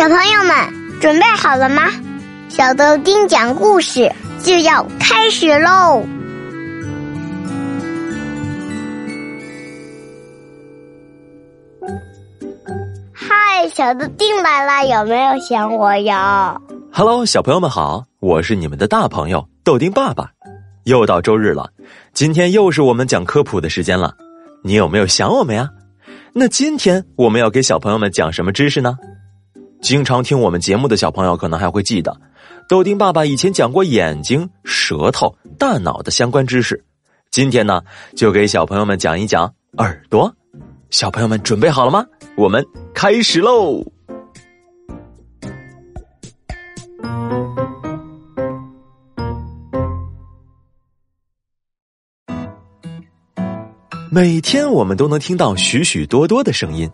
小朋友们准备好了吗？小豆丁讲故事就要开始喽！嗨，小豆丁来了，有没有想我呀？Hello，小朋友们好，我是你们的大朋友豆丁爸爸。又到周日了，今天又是我们讲科普的时间了。你有没有想我们呀？那今天我们要给小朋友们讲什么知识呢？经常听我们节目的小朋友可能还会记得，豆丁爸爸以前讲过眼睛、舌头、大脑的相关知识。今天呢，就给小朋友们讲一讲耳朵。小朋友们准备好了吗？我们开始喽！每天我们都能听到许许多多的声音，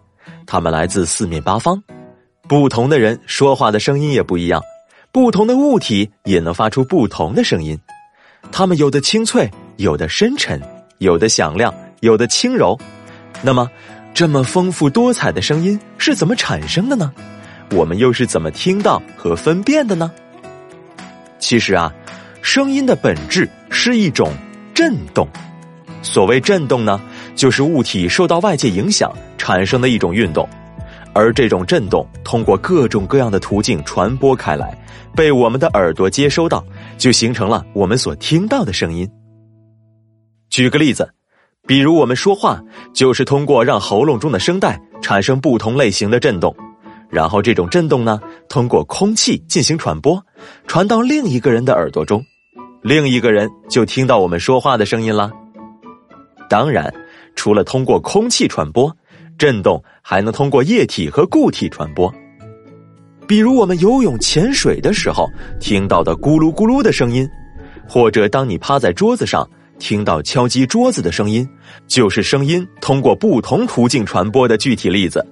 它们来自四面八方。不同的人说话的声音也不一样，不同的物体也能发出不同的声音。它们有的清脆，有的深沉，有的响亮，有的轻柔。那么，这么丰富多彩的声音是怎么产生的呢？我们又是怎么听到和分辨的呢？其实啊，声音的本质是一种震动。所谓震动呢，就是物体受到外界影响产生的一种运动，而这种震动通过各种各样的途径传播开来，被我们的耳朵接收到，就形成了我们所听到的声音。举个例子，比如我们说话，就是通过让喉咙中的声带产生不同类型的震动，然后这种震动呢，通过空气进行传播，传到另一个人的耳朵中，另一个人就听到我们说话的声音了。当然，除了通过空气传播，震动还能通过液体和固体传播。比如我们游泳、潜水的时候听到的咕噜咕噜的声音，或者当你趴在桌子上听到敲击桌子的声音，就是声音通过不同途径传播的具体例子。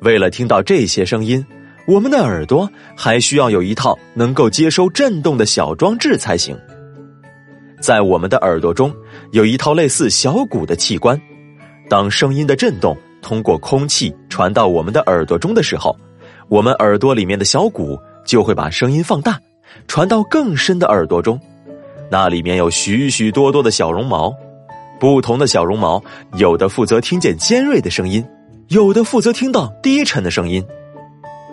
为了听到这些声音，我们的耳朵还需要有一套能够接收震动的小装置才行。在我们的耳朵中有一套类似小鼓的器官，当声音的震动通过空气传到我们的耳朵中的时候，我们耳朵里面的小鼓就会把声音放大，传到更深的耳朵中。那里面有许许多多的小绒毛，不同的小绒毛有的负责听见尖锐的声音，有的负责听到低沉的声音。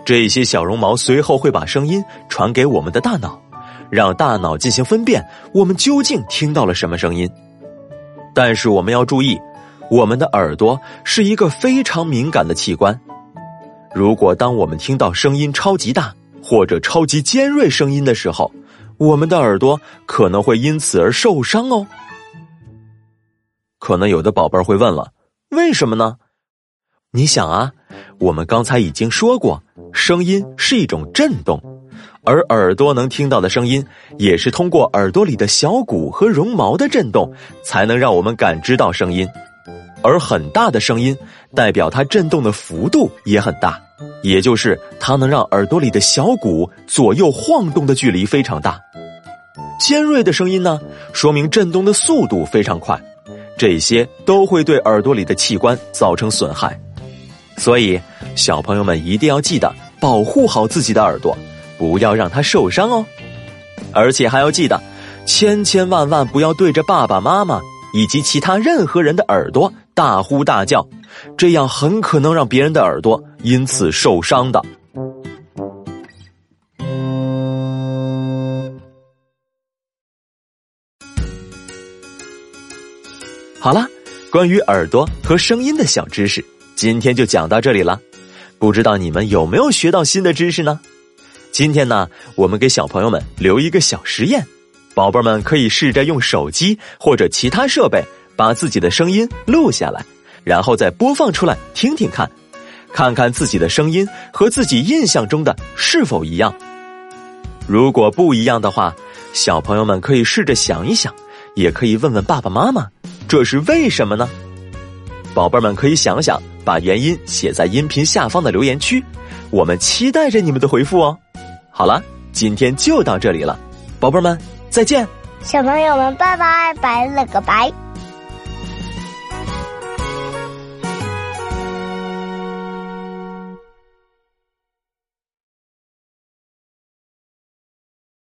这些小绒毛随后会把声音传给我们的大脑。让大脑进行分辨，我们究竟听到了什么声音。但是我们要注意，我们的耳朵是一个非常敏感的器官。如果当我们听到声音超级大或者超级尖锐声音的时候，我们的耳朵可能会因此而受伤哦。可能有的宝贝儿会问了，为什么呢？你想啊，我们刚才已经说过，声音是一种震动。而耳朵能听到的声音，也是通过耳朵里的小骨和绒毛的震动，才能让我们感知到声音。而很大的声音，代表它震动的幅度也很大，也就是它能让耳朵里的小骨左右晃动的距离非常大。尖锐的声音呢，说明震动的速度非常快，这些都会对耳朵里的器官造成损害。所以，小朋友们一定要记得保护好自己的耳朵。不要让它受伤哦，而且还要记得，千千万万不要对着爸爸妈妈以及其他任何人的耳朵大呼大叫，这样很可能让别人的耳朵因此受伤的。好了，关于耳朵和声音的小知识，今天就讲到这里了。不知道你们有没有学到新的知识呢？今天呢，我们给小朋友们留一个小实验，宝贝们可以试着用手机或者其他设备把自己的声音录下来，然后再播放出来听听看，看看自己的声音和自己印象中的是否一样。如果不一样的话，小朋友们可以试着想一想，也可以问问爸爸妈妈，这是为什么呢？宝贝儿们可以想想，把原因写在音频下方的留言区，我们期待着你们的回复哦。好了，今天就到这里了，宝贝儿们再见，小朋友们拜拜，拜了个拜。